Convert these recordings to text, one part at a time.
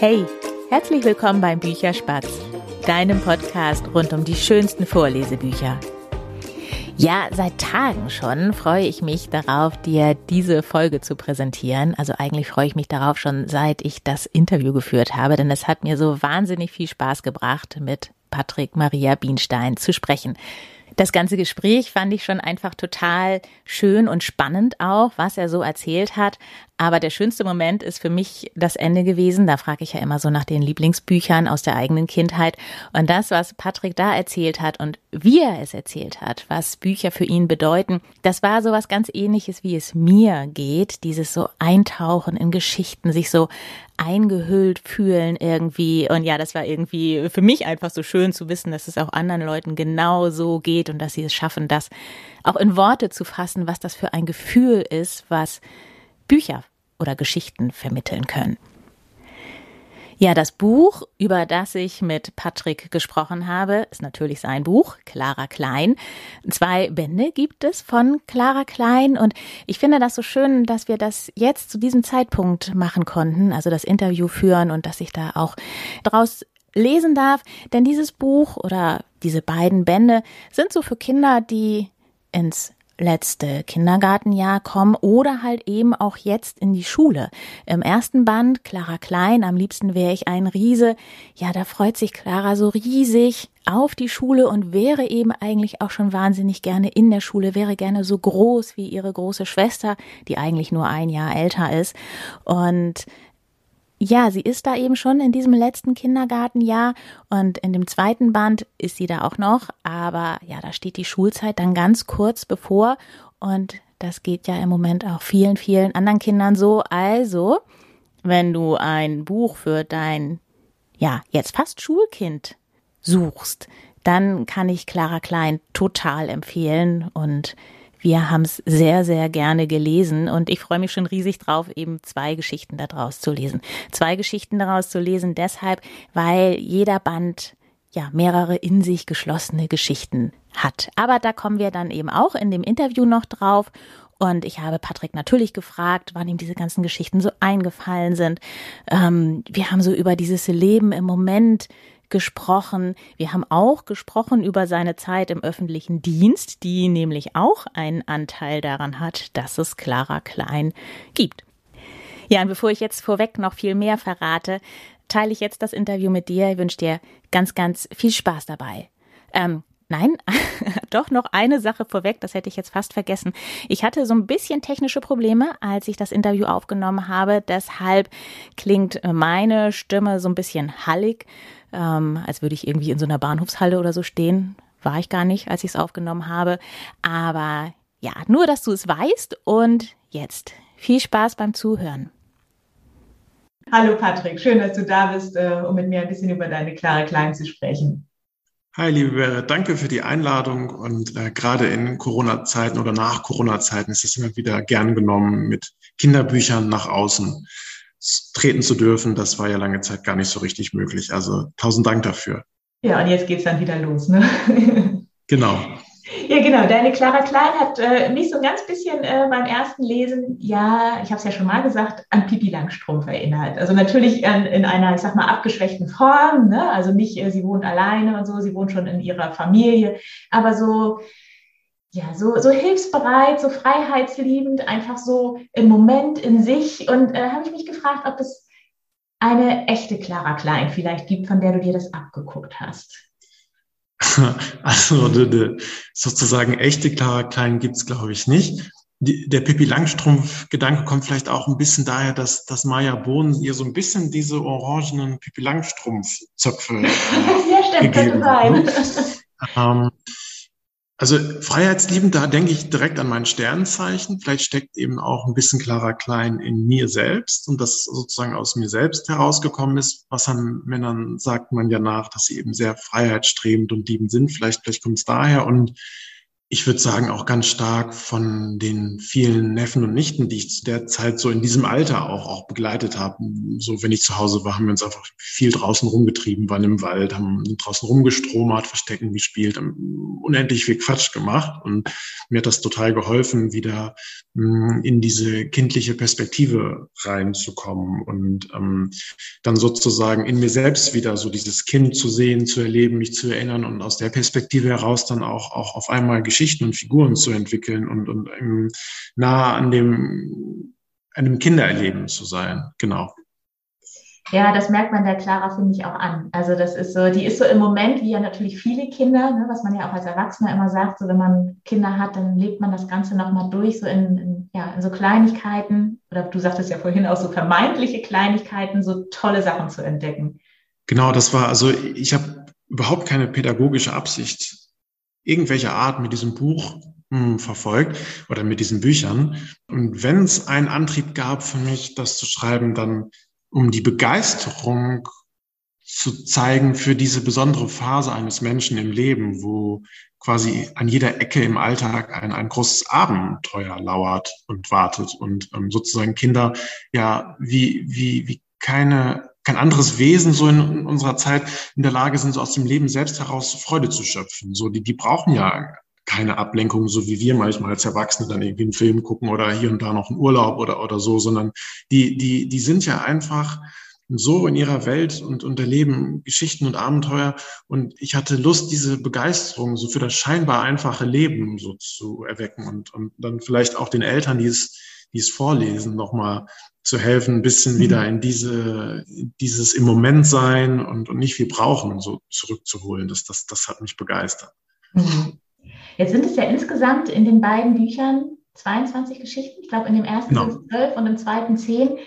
Hey, herzlich willkommen beim Bücherspatz, deinem Podcast rund um die schönsten Vorlesebücher. Ja, seit Tagen schon freue ich mich darauf, dir diese Folge zu präsentieren. Also eigentlich freue ich mich darauf schon, seit ich das Interview geführt habe, denn es hat mir so wahnsinnig viel Spaß gebracht, mit Patrick Maria Bienstein zu sprechen. Das ganze Gespräch fand ich schon einfach total schön und spannend auch, was er so erzählt hat. Aber der schönste Moment ist für mich das Ende gewesen. Da frage ich ja immer so nach den Lieblingsbüchern aus der eigenen Kindheit. Und das, was Patrick da erzählt hat und wie er es erzählt hat, was Bücher für ihn bedeuten, das war so was ganz ähnliches, wie es mir geht. Dieses so Eintauchen in Geschichten, sich so eingehüllt fühlen irgendwie. Und ja, das war irgendwie für mich einfach so schön zu wissen, dass es auch anderen Leuten genau so geht und dass sie es schaffen, das auch in Worte zu fassen, was das für ein Gefühl ist, was Bücher oder Geschichten vermitteln können. Ja, das Buch, über das ich mit Patrick gesprochen habe, ist natürlich sein Buch, Clara Klein. Zwei Bände gibt es von Clara Klein und ich finde das so schön, dass wir das jetzt zu diesem Zeitpunkt machen konnten, also das Interview führen und dass ich da auch draus lesen darf, denn dieses Buch oder diese beiden Bände sind so für Kinder, die ins letzte Kindergartenjahr kommen oder halt eben auch jetzt in die Schule. Im ersten Band, Clara Klein, am liebsten wäre ich ein Riese. Ja, da freut sich Clara so riesig auf die Schule und wäre eben eigentlich auch schon wahnsinnig gerne in der Schule, wäre gerne so groß wie ihre große Schwester, die eigentlich nur ein Jahr älter ist. Und ja, sie ist da eben schon in diesem letzten Kindergartenjahr und in dem zweiten Band ist sie da auch noch, aber ja, da steht die Schulzeit dann ganz kurz bevor. Und das geht ja im Moment auch vielen, vielen anderen Kindern so. Also, wenn du ein Buch für dein, ja, jetzt fast Schulkind suchst, dann kann ich Clara Klein total empfehlen. Und wir haben es sehr, sehr gerne gelesen und ich freue mich schon riesig drauf, eben zwei Geschichten daraus zu lesen. Zwei Geschichten daraus zu lesen, deshalb, weil jeder Band ja mehrere in sich geschlossene Geschichten hat. Aber da kommen wir dann eben auch in dem Interview noch drauf. Und ich habe Patrick natürlich gefragt, wann ihm diese ganzen Geschichten so eingefallen sind. Ähm, wir haben so über dieses Leben im Moment gesprochen. Wir haben auch gesprochen über seine Zeit im öffentlichen Dienst, die nämlich auch einen Anteil daran hat, dass es Clara Klein gibt. Ja, und bevor ich jetzt vorweg noch viel mehr verrate, teile ich jetzt das Interview mit dir. Ich wünsche dir ganz, ganz viel Spaß dabei. Ähm, Nein, doch noch eine Sache vorweg, das hätte ich jetzt fast vergessen. Ich hatte so ein bisschen technische Probleme, als ich das Interview aufgenommen habe. Deshalb klingt meine Stimme so ein bisschen hallig ähm, als würde ich irgendwie in so einer Bahnhofshalle oder so stehen. War ich gar nicht, als ich es aufgenommen habe. Aber ja, nur, dass du es weißt. Und jetzt viel Spaß beim Zuhören. Hallo Patrick, schön, dass du da bist, äh, um mit mir ein bisschen über deine Clara Klein zu sprechen. Hi, liebe Vera, danke für die Einladung. Und äh, gerade in Corona-Zeiten oder nach Corona-Zeiten ist es immer wieder gern genommen, mit Kinderbüchern nach außen treten zu dürfen, das war ja lange Zeit gar nicht so richtig möglich. Also tausend Dank dafür. Ja, und jetzt geht's dann wieder los, ne? Genau. Ja, genau. Deine Clara Klein hat äh, mich so ein ganz bisschen äh, beim ersten Lesen, ja, ich habe es ja schon mal gesagt, an Pipi Langstrumpf erinnert. Also natürlich an, in einer, ich sag mal, abgeschwächten Form. Ne? Also nicht, äh, sie wohnt alleine und so, sie wohnt schon in ihrer Familie, aber so ja, so, so hilfsbereit, so freiheitsliebend, einfach so im Moment in sich. Und äh, habe ich mich gefragt, ob es eine echte Clara Klein vielleicht gibt, von der du dir das abgeguckt hast. Also sozusagen echte Clara Klein gibt's glaube ich, nicht. Die, der Pippi Langstrumpf-Gedanke kommt vielleicht auch ein bisschen daher, dass, dass Maya Bohn ihr so ein bisschen diese orangenen Pippi Langstrumpf-Zöpfe äh, ja, stimmt, gegeben hat. Ähm, also freiheitsliebend, da denke ich direkt an mein Sternzeichen. Vielleicht steckt eben auch ein bisschen Clara Klein in mir selbst und das sozusagen aus mir selbst herausgekommen ist. Was an Männern sagt man ja nach, dass sie eben sehr freiheitsstrebend und liebend sind. Vielleicht, vielleicht kommt es daher. Und ich würde sagen, auch ganz stark von den vielen Neffen und Nichten, die ich zu der Zeit so in diesem Alter auch, auch begleitet habe. So, wenn ich zu Hause war, haben wir uns einfach viel draußen rumgetrieben, waren im Wald, haben draußen rumgestromert, Verstecken gespielt, haben unendlich viel Quatsch gemacht. Und mir hat das total geholfen, wieder hm, in diese kindliche Perspektive reinzukommen und ähm, dann sozusagen in mir selbst wieder so dieses Kind zu sehen, zu erleben, mich zu erinnern und aus der Perspektive heraus dann auch, auch auf einmal Geschichten und Figuren zu entwickeln und, und nah an dem, einem Kindererleben zu sein. Genau. Ja, das merkt man der Clara, finde ich, auch an. Also das ist so, die ist so im Moment, wie ja natürlich viele Kinder, ne, was man ja auch als Erwachsener immer sagt, so wenn man Kinder hat, dann lebt man das Ganze nochmal durch, so in, in, ja, in so Kleinigkeiten, oder du sagtest ja vorhin auch so vermeintliche Kleinigkeiten, so tolle Sachen zu entdecken. Genau, das war, also ich habe überhaupt keine pädagogische Absicht irgendwelcher Art mit diesem Buch hm, verfolgt oder mit diesen Büchern. Und wenn es einen Antrieb gab für mich, das zu schreiben, dann um die Begeisterung zu zeigen für diese besondere Phase eines Menschen im Leben, wo quasi an jeder Ecke im Alltag ein, ein großes Abenteuer lauert und wartet und ähm, sozusagen Kinder ja wie, wie, wie keine kein anderes Wesen so in, unserer Zeit in der Lage sind, so aus dem Leben selbst heraus Freude zu schöpfen. So, die, die brauchen ja keine Ablenkung, so wie wir manchmal als Erwachsene dann irgendwie einen Film gucken oder hier und da noch einen Urlaub oder, oder so, sondern die, die, die sind ja einfach so in ihrer Welt und, und erleben Geschichten und Abenteuer. Und ich hatte Lust, diese Begeisterung so für das scheinbar einfache Leben so zu erwecken und, und dann vielleicht auch den Eltern, die es, die es vorlesen, nochmal zu helfen, ein bisschen mhm. wieder in diese, dieses im Moment sein und, und nicht viel brauchen, so zurückzuholen. Das, das, das hat mich begeistert. Mhm. Jetzt sind es ja insgesamt in den beiden Büchern 22 Geschichten. Ich glaube, in dem ersten genau. sind es zwölf und im zweiten zehn.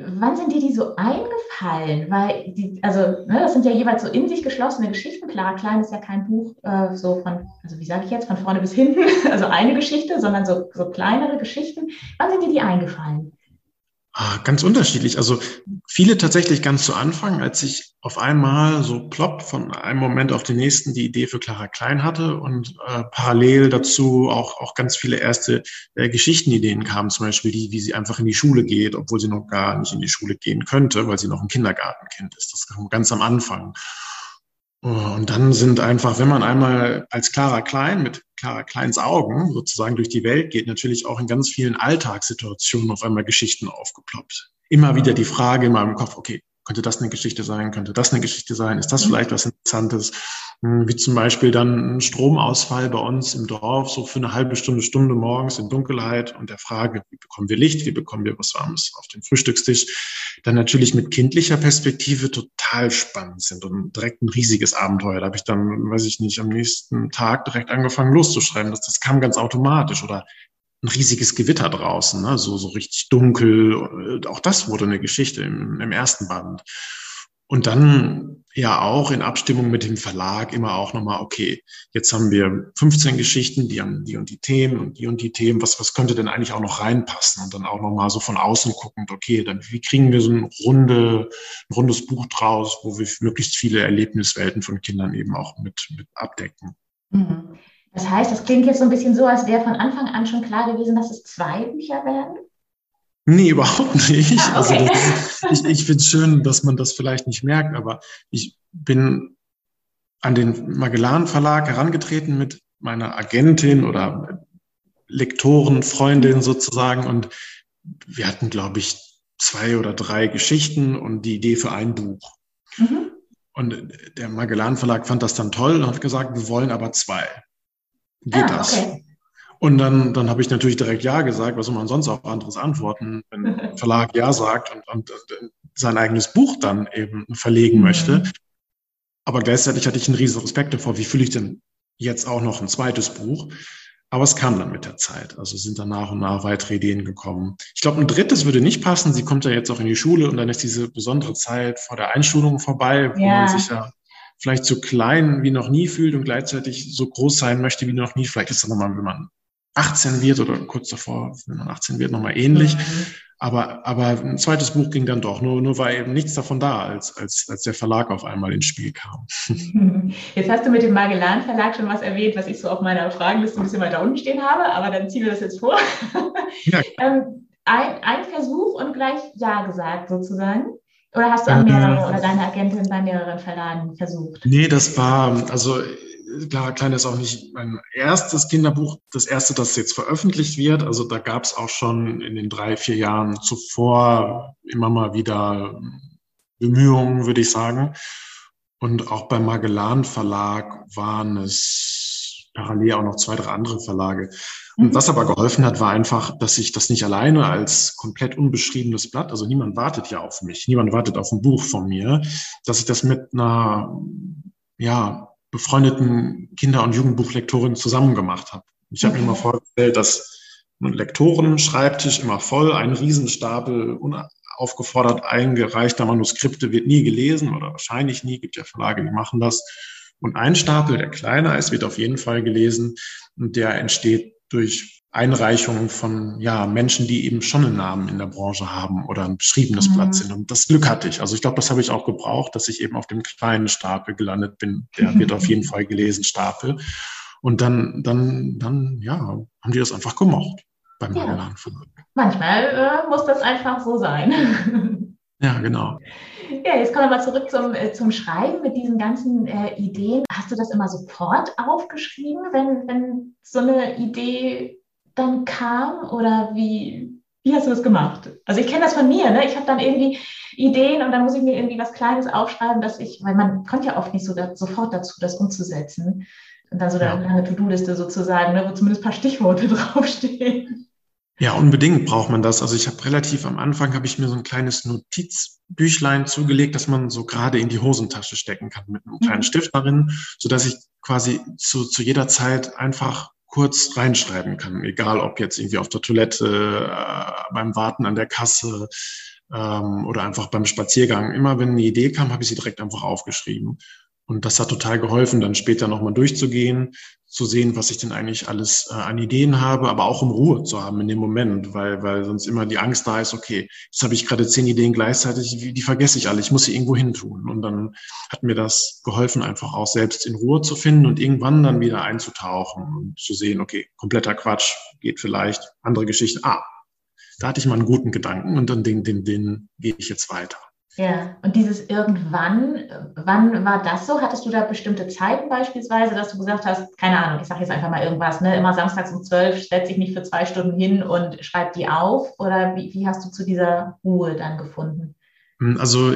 Wann sind dir die so eingefallen? Weil, die, also, ne, das sind ja jeweils so in sich geschlossene Geschichten. Clara Klein ist ja kein Buch äh, so von, also wie sage ich jetzt, von vorne bis hinten, also eine Geschichte, sondern so, so kleinere Geschichten. Wann sind dir die eingefallen? Ah, ganz unterschiedlich. Also viele tatsächlich ganz zu Anfang, als ich auf einmal so plopp von einem Moment auf den nächsten die Idee für Clara Klein hatte und äh, parallel dazu auch, auch ganz viele erste äh, Geschichtenideen kamen, zum Beispiel die, wie sie einfach in die Schule geht, obwohl sie noch gar nicht in die Schule gehen könnte, weil sie noch ein Kindergartenkind ist. Das kam ganz am Anfang. Und dann sind einfach, wenn man einmal als Clara Klein mit Kleins Augen sozusagen durch die Welt geht, natürlich auch in ganz vielen Alltagssituationen auf einmal Geschichten aufgeploppt. Immer wieder die Frage in meinem Kopf, okay, könnte das eine Geschichte sein? Könnte das eine Geschichte sein? Ist das mhm. vielleicht was Interessantes? Hm, wie zum Beispiel dann ein Stromausfall bei uns im Dorf, so für eine halbe Stunde, Stunde morgens in Dunkelheit und der Frage, wie bekommen wir Licht? Wie bekommen wir was Warmes auf den Frühstückstisch? Dann natürlich mit kindlicher Perspektive total spannend sind und direkt ein riesiges Abenteuer. Da habe ich dann, weiß ich nicht, am nächsten Tag direkt angefangen loszuschreiben. Das, das kam ganz automatisch oder ein riesiges Gewitter draußen, ne? so, so richtig dunkel. Auch das wurde eine Geschichte im, im ersten Band. Und dann ja auch in Abstimmung mit dem Verlag immer auch nochmal, okay, jetzt haben wir 15 Geschichten, die haben die und die Themen und die und die Themen, was, was könnte denn eigentlich auch noch reinpassen? Und dann auch nochmal so von außen guckend, okay, dann wie kriegen wir so ein, runde, ein rundes Buch draus, wo wir möglichst viele Erlebniswelten von Kindern eben auch mit, mit abdecken. Mhm. Das heißt, das klingt jetzt so ein bisschen so, als wäre von Anfang an schon klar gewesen, dass es zwei Bücher werden? Nee, überhaupt nicht. Ah, also okay. Also ist, ich, ich finde es schön, dass man das vielleicht nicht merkt, aber ich bin an den Magellan Verlag herangetreten mit meiner Agentin oder Lektoren, Freundin sozusagen und wir hatten, glaube ich, zwei oder drei Geschichten und die Idee für ein Buch. Mhm. Und der Magellan Verlag fand das dann toll und hat gesagt, wir wollen aber zwei geht ah, das? Okay. Und dann, dann habe ich natürlich direkt Ja gesagt. Was soll man sonst auch anderes antworten, wenn ein Verlag Ja sagt und, und, und, sein eigenes Buch dann eben verlegen mhm. möchte. Aber gleichzeitig hatte ich einen riesen Respekt davor, wie fühle ich denn jetzt auch noch ein zweites Buch? Aber es kam dann mit der Zeit. Also sind dann nach und nach weitere Ideen gekommen. Ich glaube, ein drittes würde nicht passen. Sie kommt ja jetzt auch in die Schule und dann ist diese besondere Zeit vor der Einschulung vorbei, wo ja. man sich ja vielleicht so klein wie noch nie fühlt und gleichzeitig so groß sein möchte wie noch nie. Vielleicht ist das nochmal, wenn man 18 wird oder kurz davor, wenn man 18 wird, nochmal ähnlich. Mhm. Aber, aber ein zweites Buch ging dann doch, nur, nur war eben nichts davon da, als, als, als der Verlag auf einmal ins Spiel kam. Jetzt hast du mit dem Magellan Verlag schon was erwähnt, was ich so auf meiner Fragenliste ein bisschen weiter unten stehen habe, aber dann ziehen wir das jetzt vor. Ja. ähm, ein, ein Versuch und gleich Ja gesagt sozusagen. Oder hast du an mehrere äh, oder deine Agentin bei mehreren Verlagen versucht? Nee, das war, also klar, Klein ist auch nicht mein erstes Kinderbuch, das erste, das jetzt veröffentlicht wird. Also da gab es auch schon in den drei, vier Jahren zuvor immer mal wieder Bemühungen, würde ich sagen. Und auch beim Magellan Verlag waren es parallel auch noch zwei, drei andere Verlage. Und mhm. was aber geholfen hat, war einfach, dass ich das nicht alleine als komplett unbeschriebenes Blatt, also niemand wartet ja auf mich, niemand wartet auf ein Buch von mir, dass ich das mit einer, ja, befreundeten Kinder- und Jugendbuchlektorin zusammen gemacht habe. Ich habe mir mal vorgestellt, dass ein Lektoren-Schreibtisch immer voll, ein Riesenstapel unaufgefordert eingereichter Manuskripte wird nie gelesen oder wahrscheinlich nie, gibt ja Verlage, die machen das. Und ein Stapel, der kleiner ist, wird auf jeden Fall gelesen und der entsteht durch Einreichungen von ja, Menschen, die eben schon einen Namen in der Branche haben oder ein beschriebenes mhm. Blatt sind. Und das Glück hatte ich. Also ich glaube, das habe ich auch gebraucht, dass ich eben auf dem kleinen Stapel gelandet bin. Der wird auf jeden Fall gelesen, Stapel. Und dann, dann, dann, ja, haben die das einfach gemocht beim ja. Manchmal äh, muss das einfach so sein. ja, genau. Ja, jetzt kommen wir mal zurück zum, äh, zum Schreiben mit diesen ganzen äh, Ideen. Hast du das immer sofort aufgeschrieben, wenn, wenn so eine Idee dann kam oder wie, wie hast du das gemacht? Also ich kenne das von mir, ne? ich habe dann irgendwie Ideen und dann muss ich mir irgendwie was Kleines aufschreiben, dass ich, weil man kommt ja oft nicht so da, sofort dazu, das umzusetzen. Und dann so ja. eine lange To-Do-Liste sozusagen, ne, wo zumindest ein paar Stichworte draufstehen. Ja, unbedingt braucht man das. Also ich habe relativ am Anfang habe ich mir so ein kleines Notizbüchlein zugelegt, dass man so gerade in die Hosentasche stecken kann mit einem kleinen mhm. Stift darin, so dass ich quasi zu, zu jeder Zeit einfach kurz reinschreiben kann, egal ob jetzt irgendwie auf der Toilette, äh, beim Warten an der Kasse ähm, oder einfach beim Spaziergang. Immer wenn eine Idee kam, habe ich sie direkt einfach aufgeschrieben. Und das hat total geholfen, dann später nochmal durchzugehen, zu sehen, was ich denn eigentlich alles äh, an Ideen habe, aber auch um Ruhe zu haben in dem Moment, weil, weil sonst immer die Angst da ist, okay, jetzt habe ich gerade zehn Ideen gleichzeitig, die, die vergesse ich alle, ich muss sie irgendwo hin tun. Und dann hat mir das geholfen, einfach auch selbst in Ruhe zu finden und irgendwann dann wieder einzutauchen und zu sehen, okay, kompletter Quatsch geht vielleicht, andere Geschichte, ah, da hatte ich mal einen guten Gedanken und dann den, den, den gehe ich jetzt weiter. Ja, und dieses irgendwann, wann war das so? Hattest du da bestimmte Zeiten beispielsweise, dass du gesagt hast, keine Ahnung, ich sage jetzt einfach mal irgendwas, ne? immer samstags um zwölf setze ich mich für zwei Stunden hin und schreibe die auf? Oder wie, wie hast du zu dieser Ruhe dann gefunden? Hm, also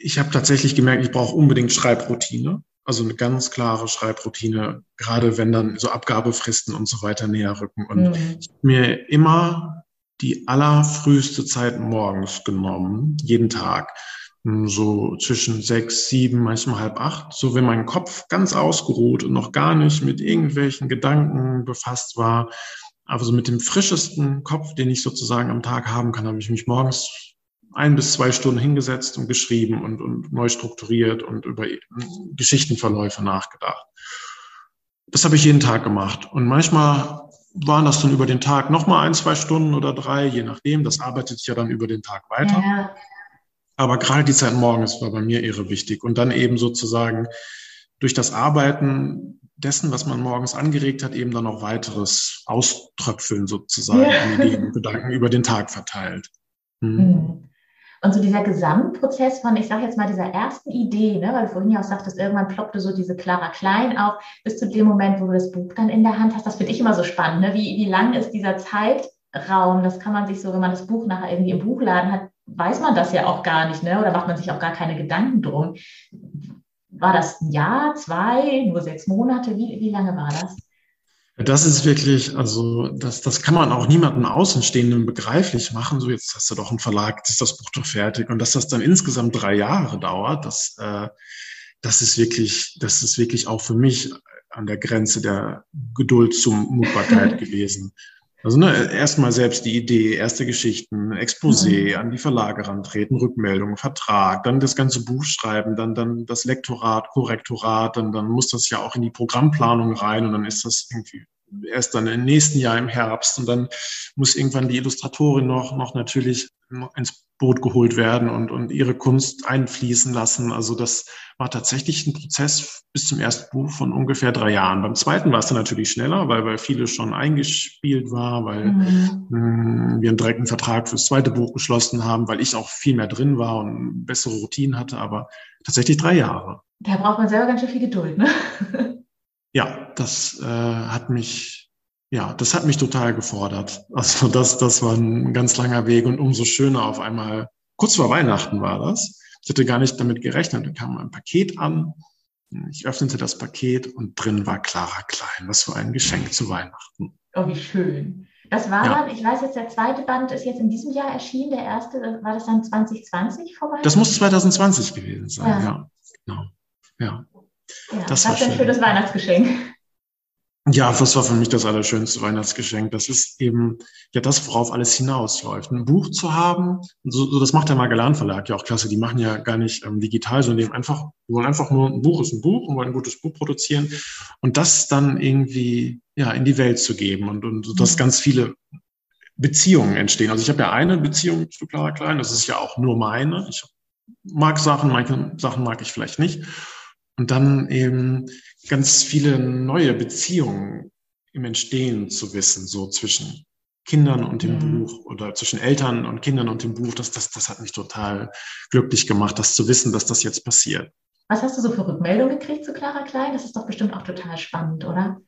ich habe tatsächlich gemerkt, ich brauche unbedingt Schreibroutine. Also eine ganz klare Schreibroutine, gerade wenn dann so Abgabefristen und so weiter näher rücken. Und mhm. ich mir immer die allerfrüheste Zeit morgens genommen, jeden Tag. Hm, so zwischen sechs, sieben, manchmal halb acht. So wenn mein Kopf ganz ausgeruht und noch gar nicht mit irgendwelchen Gedanken befasst war. Aber so mit dem frischesten Kopf, den ich sozusagen am Tag haben kann, habe ich mich morgens ein bis zwei Stunden hingesetzt und geschrieben und, und neu strukturiert und über Geschichtenverläufe nachgedacht. Das habe ich jeden Tag gemacht. Und manchmal waren das dann über den Tag nochmal ein, zwei Stunden oder drei, je nachdem. Das arbeitet ja dann über den Tag weiter. Ja. Aber gerade die Zeit morgens war bei mir irre wichtig. Und dann eben sozusagen durch das Arbeiten dessen, was man morgens angeregt hat, eben dann noch weiteres Auströpfeln sozusagen ja. und Gedanken über den Tag verteilt. Hm. Und so dieser Gesamtprozess von, ich sage jetzt mal, dieser ersten Idee, ne, weil du vorhin ja auch sagtest, irgendwann ploppte so diese Clara Klein auf, bis zu dem Moment, wo du das Buch dann in der Hand hast. Das finde ich immer so spannend. Ne? Wie, wie lang ist dieser Zeitraum? Das kann man sich so, wenn man das Buch nachher irgendwie im Buchladen hat, weiß man das ja auch gar nicht, ne? oder macht man sich auch gar keine Gedanken drum. War das ein Jahr, zwei, nur sechs Monate? Wie, wie lange war das? Das ist wirklich, also das, das kann man auch niemandem Außenstehenden begreiflich machen. So, jetzt hast du doch einen Verlag, jetzt ist das Buch doch fertig. Und dass das dann insgesamt drei Jahre dauert, das, äh, das ist wirklich, das ist wirklich auch für mich an der Grenze der Geduld zum Mutbarkeit gewesen. Also ne, erstmal selbst die Idee, erste Geschichten, Exposé, mhm. an die Verlage rantreten, Rückmeldung, Vertrag, dann das ganze Buch schreiben, dann, dann das Lektorat, Korrektorat, dann, dann muss das ja auch in die Programmplanung rein und dann ist das irgendwie erst dann im nächsten Jahr im Herbst und dann muss irgendwann die Illustratorin noch, noch natürlich ins Boot geholt werden und, und ihre Kunst einfließen lassen. Also das war tatsächlich ein Prozess bis zum ersten Buch von ungefähr drei Jahren. Beim zweiten war es dann natürlich schneller, weil, weil vieles schon eingespielt war, weil mhm. mh, hm, wir einen direkten Vertrag fürs zweite Buch geschlossen haben, weil ich auch viel mehr drin war und bessere Routinen hatte, aber tatsächlich drei Jahre. Da braucht man selber ganz schön viel Geduld, ne? ja, das äh, hat mich, ja, das hat mich total gefordert. Also das, das war ein ganz langer Weg und umso schöner auf einmal. Kurz vor Weihnachten war das. Ich hatte gar nicht damit gerechnet. Da kam ein Paket an. Ich öffnete das Paket und drin war Clara Klein. Was für ein Geschenk zu Weihnachten. Oh, wie schön. Das war ja. dann, ich weiß jetzt, der zweite Band ist jetzt in diesem Jahr erschienen. Der erste, war das dann 2020 vorbei? Das muss 2020 gewesen sein, ja. ja. Genau. Ja. Ja, das was war ein schönes Weihnachtsgeschenk. Ja, das war für mich das allerschönste Weihnachtsgeschenk. Das ist eben ja das, worauf alles hinausläuft. Ein Buch zu haben, so, so das macht der Magellan Verlag ja auch klasse. Die machen ja gar nicht ähm, digital, sondern einfach, die wollen einfach nur ein Buch ist ein Buch und wollen ein gutes Buch produzieren und das dann irgendwie ja in die Welt zu geben und, und dass mhm. ganz viele Beziehungen entstehen. Also ich habe ja eine Beziehung zu Clara Klein, das ist ja auch nur meine. Ich mag Sachen, manche Sachen mag ich vielleicht nicht. Und dann eben ganz viele neue Beziehungen im Entstehen zu wissen, so zwischen Kindern und dem mhm. Buch oder zwischen Eltern und Kindern und dem Buch, das, das, das hat mich total glücklich gemacht, das zu wissen, dass das jetzt passiert. Was hast du so für Rückmeldungen gekriegt zu Clara Klein? Das ist doch bestimmt auch total spannend, oder?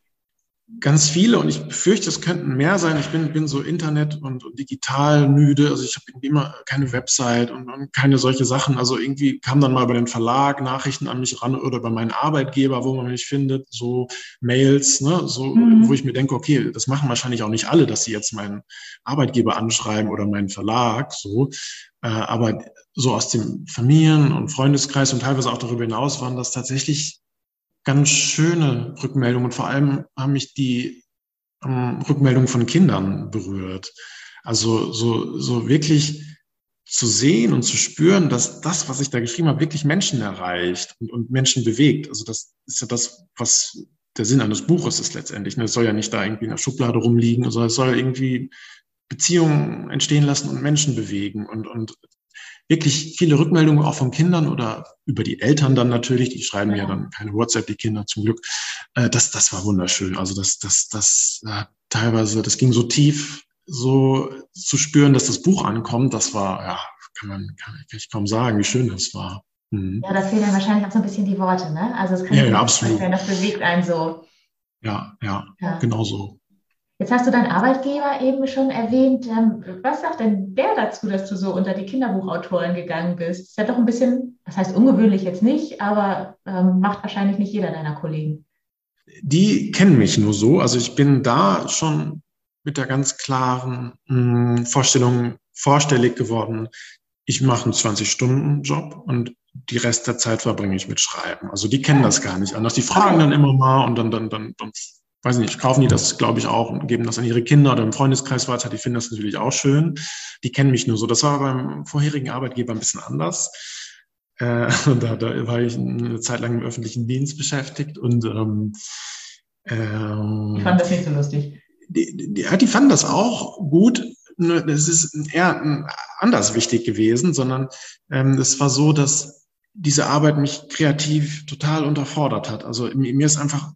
Ganz viele und ich befürchte, es könnten mehr sein. Ich bin, bin so Internet und, und digital müde. Also ich habe irgendwie immer keine Website und, und, keine solche Sachen. Also irgendwie kam dann mal bei den Verlag Nachrichten an mich ran oder bei meinen Arbeitgeber, wo man mich findet, so Mails, ne, so, mhm. wo ich mir denke, okay, das machen wahrscheinlich auch nicht alle, dass sie jetzt meinen Arbeitgeber anschreiben oder meinen Verlag, so. Äh, aber so aus dem Familien- und Freundeskreis und teilweise auch darüber hinaus waren das tatsächlich ganz schöne Rückmeldungen. Vor allem haben mich die ähm, Rückmeldungen von Kindern berührt. Also so, so wirklich zu sehen und zu spüren, dass das, was ich da geschrieben habe, wirklich Menschen erreicht und, und Menschen bewegt. Also das ist ja das, was der Sinn eines Buches ist letztendlich. Es soll ja nicht da irgendwie in der Schublade rumliegen, sondern es soll irgendwie Beziehungen entstehen lassen und Menschen bewegen. Und, und wirklich viele Rückmeldungen auch von Kindern oder über die Eltern dann natürlich, die schreiben ja, ja dann keine WhatsApp, die Kinder zum Glück. Äh, das, das war wunderschön. Also das, das, das äh, teilweise, das ging so tief, so zu spüren, dass das Buch ankommt, das war, ja, kann man, kann, kann ich kaum sagen, wie schön das war. Mhm. Ja, da fehlen dann wahrscheinlich auch so ein bisschen die Worte, ne? Also es kann ja, ja absolut. Das bewegt einen so. Ja, ja, ja. genau so. Jetzt hast du deinen Arbeitgeber eben schon erwähnt. Ähm, was sagt denn der dazu, dass du so unter die Kinderbuchautoren gegangen bist? Ist ja doch ein bisschen, das heißt ungewöhnlich jetzt nicht, aber ähm, macht wahrscheinlich nicht jeder deiner Kollegen. Die kennen mich nur so. Also ich bin da schon mit der ganz klaren mh, hm, Vorstellung vorstellig geworden. Ich mache einen 20-Stunden-Job und die Rest der Zeit verbringe ich mit Schreiben. Also die kennen das gar nicht anders. Die fragen dann immer mal und dann, dann, dann, dann weiß nicht, kaufen die das, glaube ich, auch und geben das an ihre Kinder oder im Freundeskreis weiter. Die finden das natürlich auch schön. Die kennen mich nur so. Das war beim vorherigen Arbeitgeber ein bisschen anders. Äh, da, da war ich eine Zeit lang im öffentlichen Dienst beschäftigt und ähm, ähm, die fanden das nicht so lustig. Die, die, die, die fanden das auch gut. Es ist eher anders wichtig gewesen, sondern ähm, es war so, dass diese Arbeit mich kreativ total unterfordert hat. Also mir ist einfach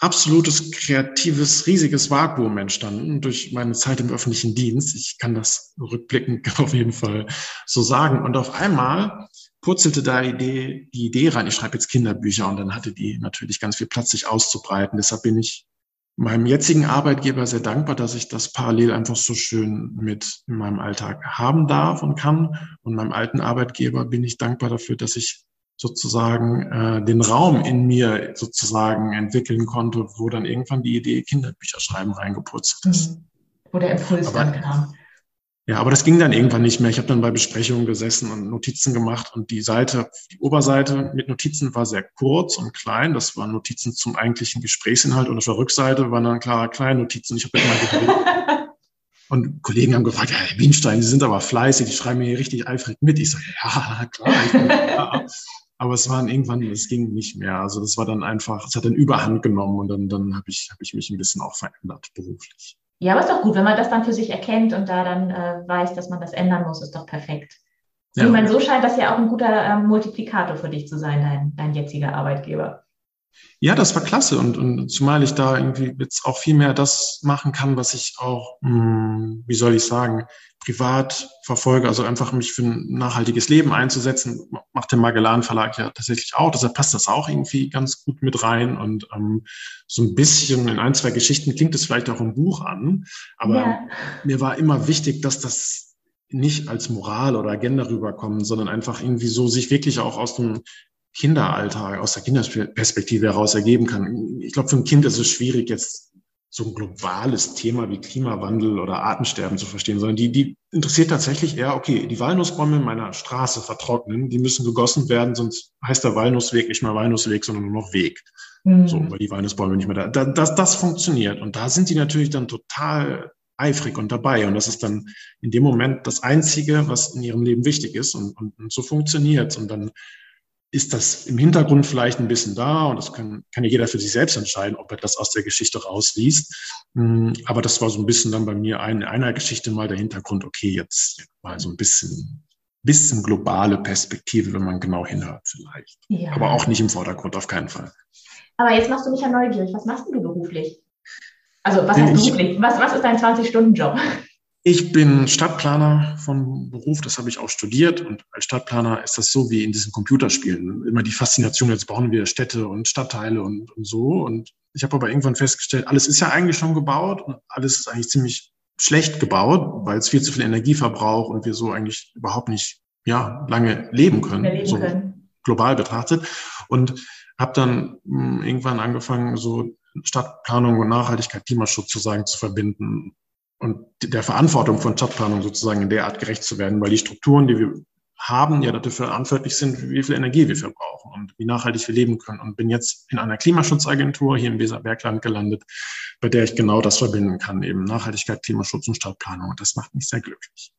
absolutes kreatives, riesiges Vakuum entstanden durch meine Zeit im öffentlichen Dienst. Ich kann das rückblickend auf jeden Fall so sagen. Und auf einmal purzelte da Idee, die Idee rein, ich schreibe jetzt Kinderbücher und dann hatte die natürlich ganz viel Platz, sich auszubreiten. Deshalb bin ich meinem jetzigen Arbeitgeber sehr dankbar, dass ich das parallel einfach so schön mit in meinem Alltag haben darf und kann. Und meinem alten Arbeitgeber bin ich dankbar dafür, dass ich sozusagen äh, den Raum in mir sozusagen entwickeln konnte, wo dann irgendwann die Idee Kinderbücher schreiben reingeputzt ist. Mhm. Wo der Impuls aber, dann kam. Ja, aber das ging dann irgendwann nicht mehr. Ich habe dann bei Besprechungen gesessen und Notizen gemacht und die Seite, die Oberseite mit Notizen war sehr kurz und klein. Das waren Notizen zum eigentlichen Gesprächsinhalt und auf der Rückseite waren dann klare Kleinnotizen. Ich habe immer Und Kollegen haben gefragt, ja, Herr Wienstein, Sie sind aber fleißig, die schreiben mir hier richtig eifrig mit. Ich sage, ja, klar. Ich bin, ja. Aber es waren irgendwann, es ging nicht mehr. Also das war dann einfach, es hat dann Überhand genommen und dann, dann habe ich, hab ich mich ein bisschen auch verändert beruflich. Ja, aber ist doch gut, wenn man das dann für sich erkennt und da dann äh, weiß, dass man das ändern muss, ist doch perfekt. Ja. Ich meine, so scheint das ja auch ein guter ähm, Multiplikator für dich zu sein, dein, dein jetziger Arbeitgeber. Ja, das war klasse und, und zumal ich da irgendwie jetzt auch viel mehr das machen kann, was ich auch, mh, hm, wie soll ich sagen, privat verfolge, also einfach mich für ein nachhaltiges Leben einzusetzen, macht der Magellan Verlag ja tatsächlich auch. Deshalb passt das auch irgendwie ganz gut mit rein und ähm, so ein bisschen in ein, zwei Geschichten klingt es vielleicht auch im Buch an, aber ja. mir war immer wichtig, dass das nicht als Moral oder Agenda rüberkommt, sondern einfach irgendwie so sich wirklich auch aus dem Kinderalter, aus der Kinderperspektive heraus ergeben kann. Ich glaube, für ein Kind ist es schwierig, jetzt so ein globales Thema wie Klimawandel oder Artensterben zu verstehen, sondern die, die interessiert tatsächlich eher, okay, die Walnussbäume in meiner Straße vertrocknen, die müssen gegossen werden, sonst heißt der Walnussweg nicht mehr Walnussweg, sondern nur noch Weg. Mhm. So, weil die Walnussbäume nicht mehr da. Das, das funktioniert. Und da sind die natürlich dann total eifrig und dabei. Und das ist dann in dem Moment das Einzige, was in ihrem Leben wichtig ist. Und, und, und so funktioniert Und dann ist das im Hintergrund vielleicht ein bisschen da und das kann, kann ja jeder für sich selbst entscheiden, ob er das aus der Geschichte rausliest. Hm, aber das war so ein bisschen dann bei mir in einer Geschichte mal der Hintergrund, okay, jetzt mal so ein bisschen, bisschen globale Perspektive, wenn man genau hinhört vielleicht. Ja. Aber auch nicht im Vordergrund, auf keinen Fall. Aber jetzt machst du mich ja neugierig. Was machst du beruflich? Also was heißt beruflich? Was, was ist dein 20-Stunden-Job? Ich bin Stadtplaner von Beruf, das habe ich auch studiert. Und als Stadtplaner ist das so wie in diesen Computerspielen. Immer die Faszination, jetzt bauen wir Städte und Stadtteile und, und so. Und ich habe aber irgendwann festgestellt, alles ist ja eigentlich schon gebaut und alles ist eigentlich ziemlich schlecht gebaut, weil es viel zu viel Energie verbraucht und wir so eigentlich überhaupt nicht ja, lange leben können, leben so können. global betrachtet. Und habe dann mh, hm, irgendwann angefangen, so Stadtplanung und Nachhaltigkeit, Klimaschutz sozusagen zu verbinden und der Verantwortung von Stadtplanung sozusagen in der Art gerecht zu werden, weil die Strukturen, die wir haben, ja dafür verantwortlich sind, wie viel Energie wir verbrauchen und wie nachhaltig wir leben können. Und bin jetzt in einer Klimaschutzagentur hier im Weserbergland gelandet, bei der ich genau das verbinden kann, eben Nachhaltigkeit, Klimaschutz und Stadtplanung. Und das macht mich sehr glücklich.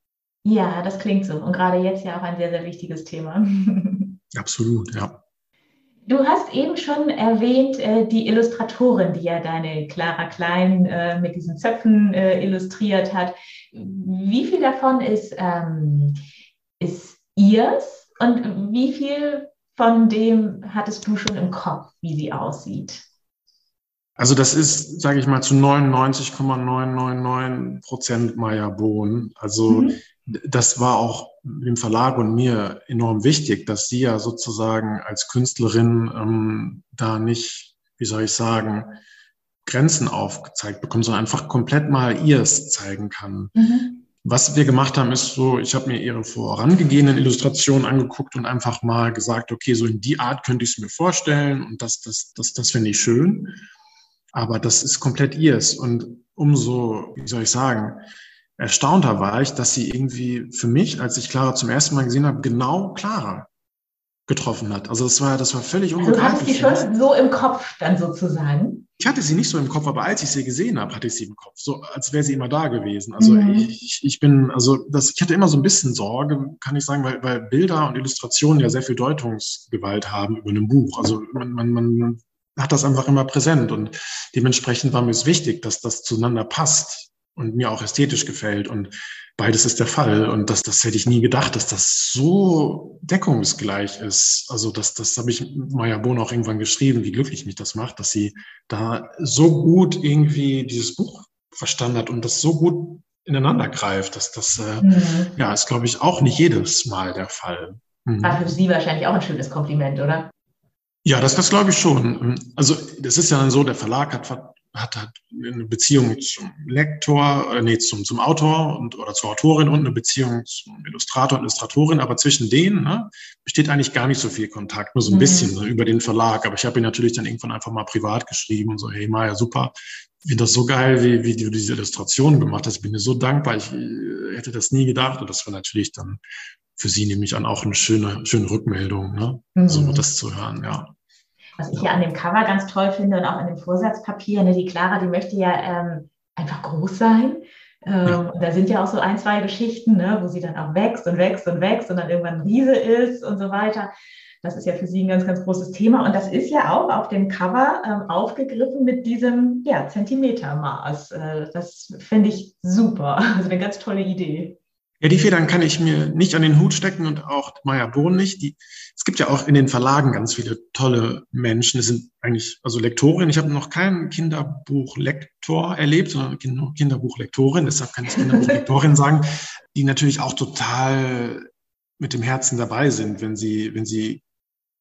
Ja, das klingt so. Und gerade jetzt ja auch ein sehr, sehr wichtiges Thema. Absolut, ja. Du hast eben schon erwähnt, äh, die Illustratorin, die ja deine Clara Klein äh, mit diesen Zöpfen äh, illustriert hat. Wie viel davon ist, ähm, ist ihrs und wie viel von dem hattest du schon im Kopf, wie sie aussieht? Also das ist, sage ich mal, zu 99,999 Prozent Maya Bohn. Also mhm das war auch dem Verlag und mir enorm wichtig, dass sie ja sozusagen als Künstlerin ähm, da nicht, wie soll ich sagen, Grenzen aufgezeigt bekommt, sondern einfach komplett mal ihrs zeigen kann. Mhm. Was wir gemacht haben, ist so, ich habe mir ihre vorangehenden Illustrationen angeguckt und einfach mal gesagt, okay, so in die Art könnte ich es mir vorstellen und das, das, das, das finde ich schön. Aber das ist komplett ihrs. Und umso, wie soll ich sagen, erstaunter war ich, dass sie irgendwie für mich, als ich Clara zum ersten Mal gesehen habe, genau Clara getroffen hat. Also das war, das war völlig unbegreiflich. Also du hattest die schon so im Kopf dann sozusagen? Ich hatte sie nicht so im Kopf, aber als ich sie gesehen habe, hatte ich sie im Kopf, so als wäre sie immer da gewesen. Also mhm. ich, ich bin, also das, ich hatte immer so ein bisschen Sorge, kann ich sagen, weil, weil Bilder und Illustrationen ja sehr viel Deutungsgewalt haben über ein Buch. Also man, man, man hat das einfach immer präsent und dementsprechend war mir es wichtig, dass das zueinander passt und mir auch ästhetisch gefällt. Und beides ist der Fall. Und das, das hätte ich nie gedacht, dass das so deckungsgleich ist. Also das, das habe ich Maya Bohn auch irgendwann geschrieben, wie glücklich mich das macht, dass sie da so gut irgendwie dieses Buch verstanden hat und das so gut ineinander greift. Dass das äh, mhm. ja ist, glaube ich, auch nicht jedes Mal der Fall. Mhm. War für Sie wahrscheinlich auch ein schönes Kompliment, oder? Ja, das, das glaube ich schon. Also das ist ja dann so, der Verlag hat hat, hat eine Beziehung zum Lektor, äh, nee, zum, zum Autor und, oder zur Autorin und eine Beziehung zum Illustrator und Illustratorin, aber zwischen denen ne, besteht eigentlich gar nicht so viel Kontakt, nur so ein mhm. bisschen ne, über den Verlag. Aber ich habe ihn natürlich dann irgendwann einfach mal privat geschrieben und so, hey Maja, super, ich finde das so geil, wie, wie du diese Illustrationen gemacht hast. Ich bin dir so dankbar, ich äh, hätte das nie gedacht. Und das war natürlich dann für sie nämlich an auch eine schöne, schöne Rückmeldung, ne? Mhm. so das zu hören, ja. Was ich ja an dem Cover ganz toll finde und auch an dem Vorsatzpapier, ne, die Clara, die möchte ja ähm, einfach groß sein. Ähm, ja. Da sind ja auch so ein, zwei Geschichten, ne, wo sie dann auch wächst und wächst und wächst und dann irgendwann ein Riese ist und so weiter. Das ist ja für Sie ein ganz, ganz großes Thema. Und das ist ja auch auf dem Cover ähm, aufgegriffen mit diesem ja, Zentimetermaß. Äh, das finde ich super. Also eine ganz tolle Idee. Ja, die Federn kann ich mir nicht an den Hut stecken und auch Maya Bohn nicht. Die, es gibt ja auch in den Verlagen ganz viele tolle Menschen. Es sind eigentlich, also Lektorinnen. Ich habe noch keinen Kinderbuchlektor erlebt, sondern Kinderbuchlektorin. Deshalb kann ich Kinderbuchlektorin sagen, die natürlich auch total mit dem Herzen dabei sind, wenn sie, wenn sie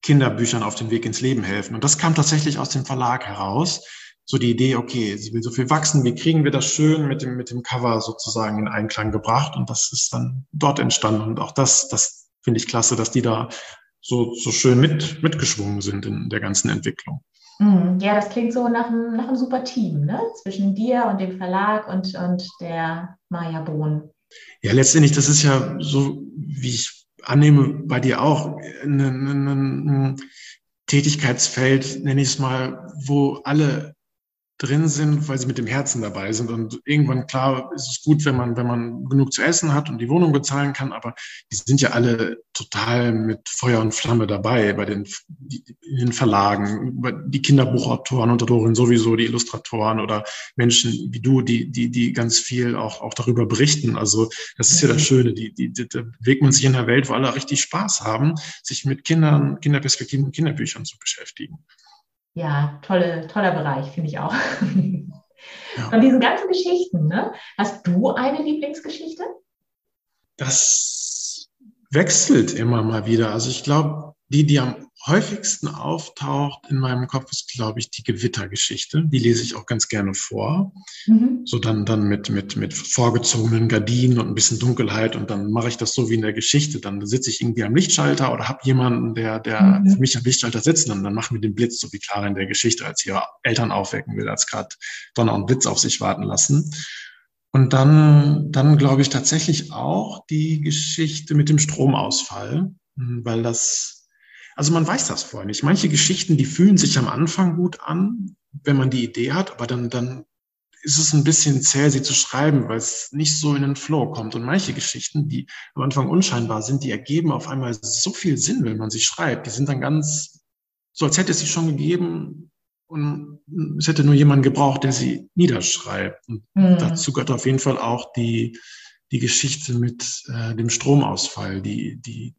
Kinderbüchern auf den Weg ins Leben helfen. Und das kam tatsächlich aus dem Verlag heraus so die Idee, okay, sie will so viel wachsen, wie kriegen wir das schön mit dem, mit dem Cover sozusagen in Einklang gebracht und das ist dann dort entstanden und auch das, das finde ich klasse, dass die da so, so schön mit, mitgeschwungen sind in der ganzen Entwicklung. Mhm. Ja, das klingt so nach einem, nach einem super Team, ne? Zwischen dir und dem Verlag und, und der Maya Bohn. Ja, letztendlich, das ist ja so, wie ich annehme, bei dir auch, ein, ein, ein Tätigkeitsfeld, nenne ich es mal, wo alle drin sind, weil sie mit dem Herzen dabei sind. Und irgendwann, klar, ist es gut, wenn man, wenn man genug zu essen hat und die Wohnung bezahlen kann, aber die sind ja alle total mit Feuer und Flamme dabei bei den, in den Verlagen, die Kinderbuchautoren und Autorinnen sowieso, die Illustratoren oder Menschen wie du, die, die, die ganz viel auch, auch darüber berichten. Also das ist ja das mhm. Schöne, die, die, die, da bewegt man sich in einer Welt, wo alle richtig Spaß haben, sich mit Kindern, Kinderperspektiven und Kinderbüchern zu beschäftigen ja, tolle, toller Bereich, finde ich auch. Ja. Von diesen ganzen Geschichten, ne? hast du eine Lieblingsgeschichte? Das wechselt immer mal wieder. Also ich glaube, die, die am häufigsten auftaucht in meinem Kopf, ist, glaube ich, die Gewittergeschichte. Die lese ich auch ganz gerne vor. Mhm. So dann, dann mit, mit, mit vorgezogenen Gardinen und ein bisschen Dunkelheit. Und dann mache ich das so wie in der Geschichte. Dann sitze ich irgendwie am Lichtschalter oder habe jemanden, der, der mhm. für mich am Lichtschalter sitzt. Und dann machen wir den Blitz, so wie Clara in der Geschichte, als ihre Eltern aufwecken will, als gerade Donner und Blitz auf sich warten lassen. Und dann, dann glaube ich tatsächlich auch die Geschichte mit dem Stromausfall, weil das also man weiß das vorher nicht. Manche Geschichten, die fühlen sich am Anfang gut an, wenn man die Idee hat, aber dann, dann ist es ein bisschen zäh, sie zu schreiben, weil es nicht so in den Flow kommt. Und manche Geschichten, die am Anfang unscheinbar sind, die ergeben auf einmal so viel Sinn, wenn man sie schreibt. Die sind dann ganz, so als hätte es sie schon gegeben und es hätte nur jemand gebraucht, der sie niederschreibt. Und mhm. dazu gehört auf jeden Fall auch die, die Geschichte mit äh, dem Stromausfall, die, die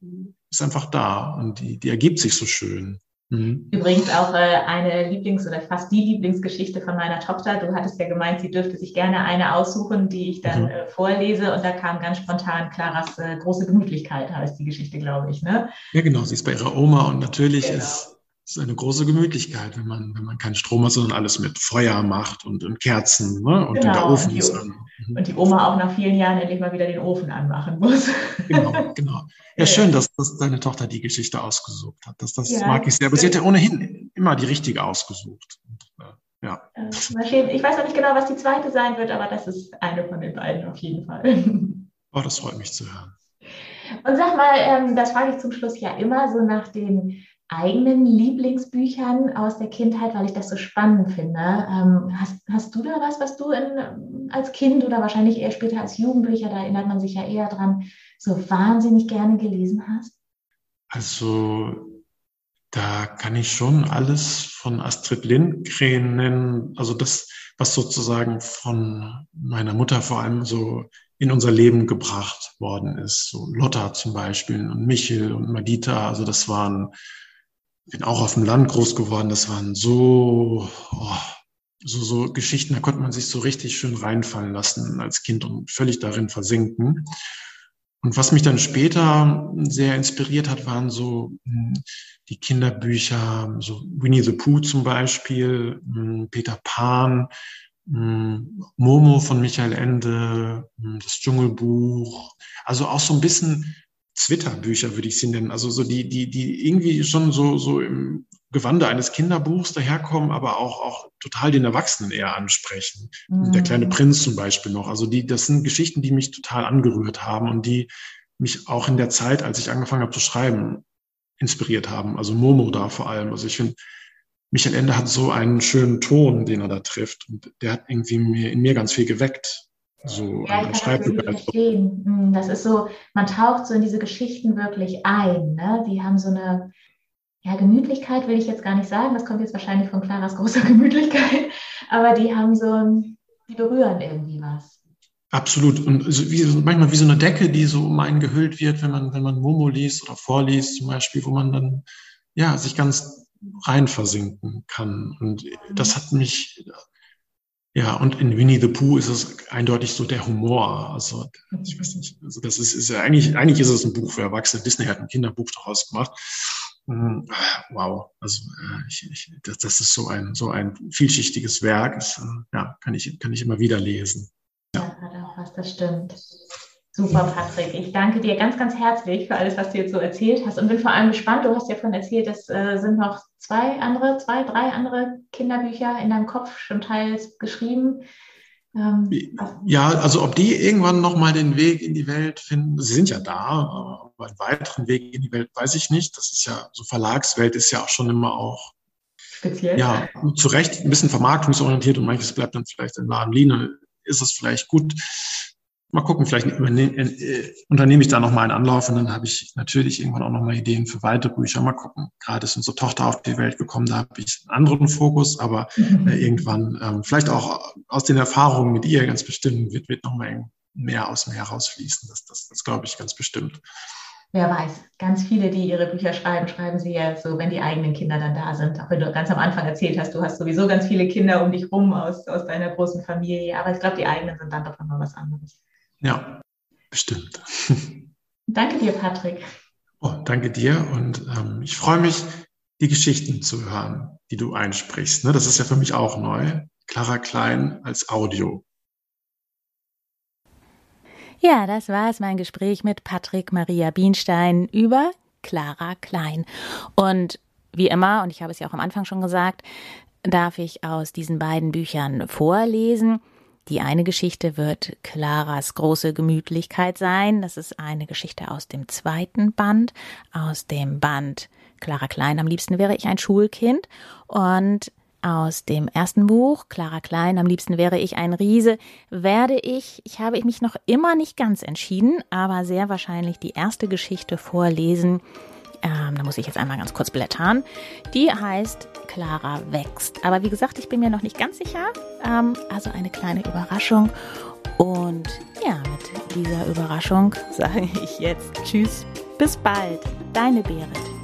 ist einfach da und die, die ergibt sich so schön. Mhm. Übrigens auch äh, eine Lieblings- oder fast die Lieblingsgeschichte von meiner Tochter. Du hattest ja gemeint, sie dürfte sich gerne eine aussuchen, die ich dann mhm. äh, vorlese. Und da kam ganz spontan Claras äh, große Gemütlichkeit, heißt die Geschichte, glaube ich. Ne? Ja, genau. Sie ist bei ihrer Oma und natürlich genau. ist ist eine große Gemütlichkeit, wenn man, wenn man keinen Strom hat, sondern alles mit Feuer macht und, und Kerzen ne? und genau. der Ofen ist an. Mhm. Und die Oma auch nach vielen Jahren endlich mal wieder den Ofen anmachen muss. Genau, genau. Ja, schön, dass, dass deine Tochter die Geschichte ausgesucht hat. Das, das ja, mag ich sehr. Aber sie hat ja ohnehin immer die richtige ausgesucht. Und, äh, ja. Ich weiß noch nicht genau, was die zweite sein wird, aber das ist eine von den beiden auf jeden Fall. Oh, das freut mich zu hören. Und sag mal, ähm, das frage ich zum Schluss ja immer so nach den eigenen Lieblingsbüchern aus der Kindheit, weil ich das so spannend finde. Ähm, hast, hast du da was, was du in, als Kind oder wahrscheinlich eher später als Jugendlicher, da erinnert man sich ja eher dran, so wahnsinnig gerne gelesen hast? Also da kann ich schon alles von Astrid Lindgren nennen, also das, was sozusagen von meiner Mutter vor allem so in unser Leben gebracht worden ist. So Lotta zum Beispiel und Michel und Madita, also das waren bin auch auf dem Land groß geworden. Das waren so, oh, so, so Geschichten, da konnte man sich so richtig schön reinfallen lassen als Kind und völlig darin versinken. Und was mich dann später sehr inspiriert hat, waren so hm, die Kinderbücher, so Winnie the Pooh zum Beispiel, hm, Peter Pan, hm, Momo von Michael Ende, das Dschungelbuch. Also auch so ein bisschen Twitter-Bücher, würde ich sie nennen. Also so die, die, die irgendwie schon so, so im Gewande eines Kinderbuchs daherkommen, aber auch, auch total den Erwachsenen eher ansprechen. Mhm. Der kleine Prinz zum Beispiel noch. Also die, das sind Geschichten, die mich total angerührt haben und die mich auch in der Zeit, als ich angefangen habe zu schreiben, inspiriert haben. Also Momo da vor allem. Also ich finde, Michael Ende hat so einen schönen Ton, den er da trifft. Und der hat irgendwie mir, in mir ganz viel geweckt so ja, ich kann das verstehen. Hm, das ist so, man taucht so in diese Geschichten wirklich ein. Ne? Die haben so eine, ja, Gemütlichkeit will ich jetzt gar nicht sagen, das kommt jetzt wahrscheinlich von Claras großer Gemütlichkeit, aber die haben so, die berühren irgendwie was. Absolut. Und wie, manchmal wie so eine Decke, die so um einen gehüllt wird, wenn man, wenn man Momo liest oder vorliest zum Beispiel, wo man dann ja sich ganz rein versinken kann. Und das hat mich, ja, und in Winnie the Pooh ist es eindeutig so der Humor. Also, ich weiß nicht, also das ist, ist ja eigentlich, eigentlich ist es ein Buch für Erwachsene. Disney hat ein Kinderbuch daraus gemacht. Hm, wow, also äh, ich, ich, das, das ist so ein, so ein vielschichtiges Werk. Das, äh, ja, kann ich, kann ich immer wieder lesen. Ja, was, das stimmt. Super, Patrick. Ich danke dir ganz, ganz herzlich für alles, was du jetzt so erzählt hast und bin vor allem gespannt. Du hast ja vorhin erzählt, es äh, sind noch zwei andere, zwei, drei andere Kinderbücher in deinem Kopf schon teils geschrieben. Ähm, ja, also ob die irgendwann nochmal den Weg in die Welt finden, sie sind ja da, aber einen weiteren Weg in die Welt weiß ich nicht. Das ist ja, so Verlagswelt ist ja auch schon immer auch speziell. Ja, zu Recht ein bisschen vermarktungsorientiert und manches bleibt dann vielleicht in Laden liegen. Ist es vielleicht gut, mal gucken, vielleicht äh, unternehme ich da nochmal einen Anlauf und dann habe ich natürlich irgendwann auch nochmal Ideen für weitere Bücher. Mal gucken. Gerade ist unsere Tochter auf die Welt gekommen, da habe ich einen anderen Fokus, aber mhm. äh, irgendwann, ähm, vielleicht auch aus den Erfahrungen mit ihr ganz bestimmt, wird, wird nochmal mehr aus mir herausfließen. Das, das, das glaube ich ganz bestimmt. Wer weiß, ganz viele, die ihre Bücher schreiben, schreiben sie ja so, wenn die eigenen Kinder dann da sind. Auch wenn du ganz am Anfang erzählt hast, du hast sowieso ganz viele Kinder um dich rum aus, aus deiner großen Familie. Aber ich glaube, die eigenen sind dann doch nochmal was anderes. Ja, bestimmt. Danke dir, Patrick. Oh, danke dir und ähm, ich freue mich, die Geschichten zu hören, die du einsprichst. Ne? Das ist ja für mich auch neu. Clara Klein als Audio. Ja, das war es, mein Gespräch mit Patrick Maria Bienstein über Clara Klein. Und wie immer, und ich habe es ja auch am Anfang schon gesagt, darf ich aus diesen beiden Büchern vorlesen. Die eine Geschichte wird Claras große Gemütlichkeit sein. Das ist eine Geschichte aus dem zweiten Band, aus dem Band Clara Klein. Am liebsten wäre ich ein Schulkind. Und aus dem ersten Buch, Clara Klein, am liebsten wäre ich ein Riese, werde ich, ich habe mich noch immer nicht ganz entschieden, aber sehr wahrscheinlich die erste Geschichte vorlesen, ähm, da muss ich jetzt einmal ganz kurz blättern. Die heißt Clara wächst. Aber wie gesagt, ich bin mir noch nicht ganz sicher. Ähm, also eine kleine Überraschung. Und ja, mit dieser Überraschung sage ich jetzt Tschüss, bis bald, deine Berit.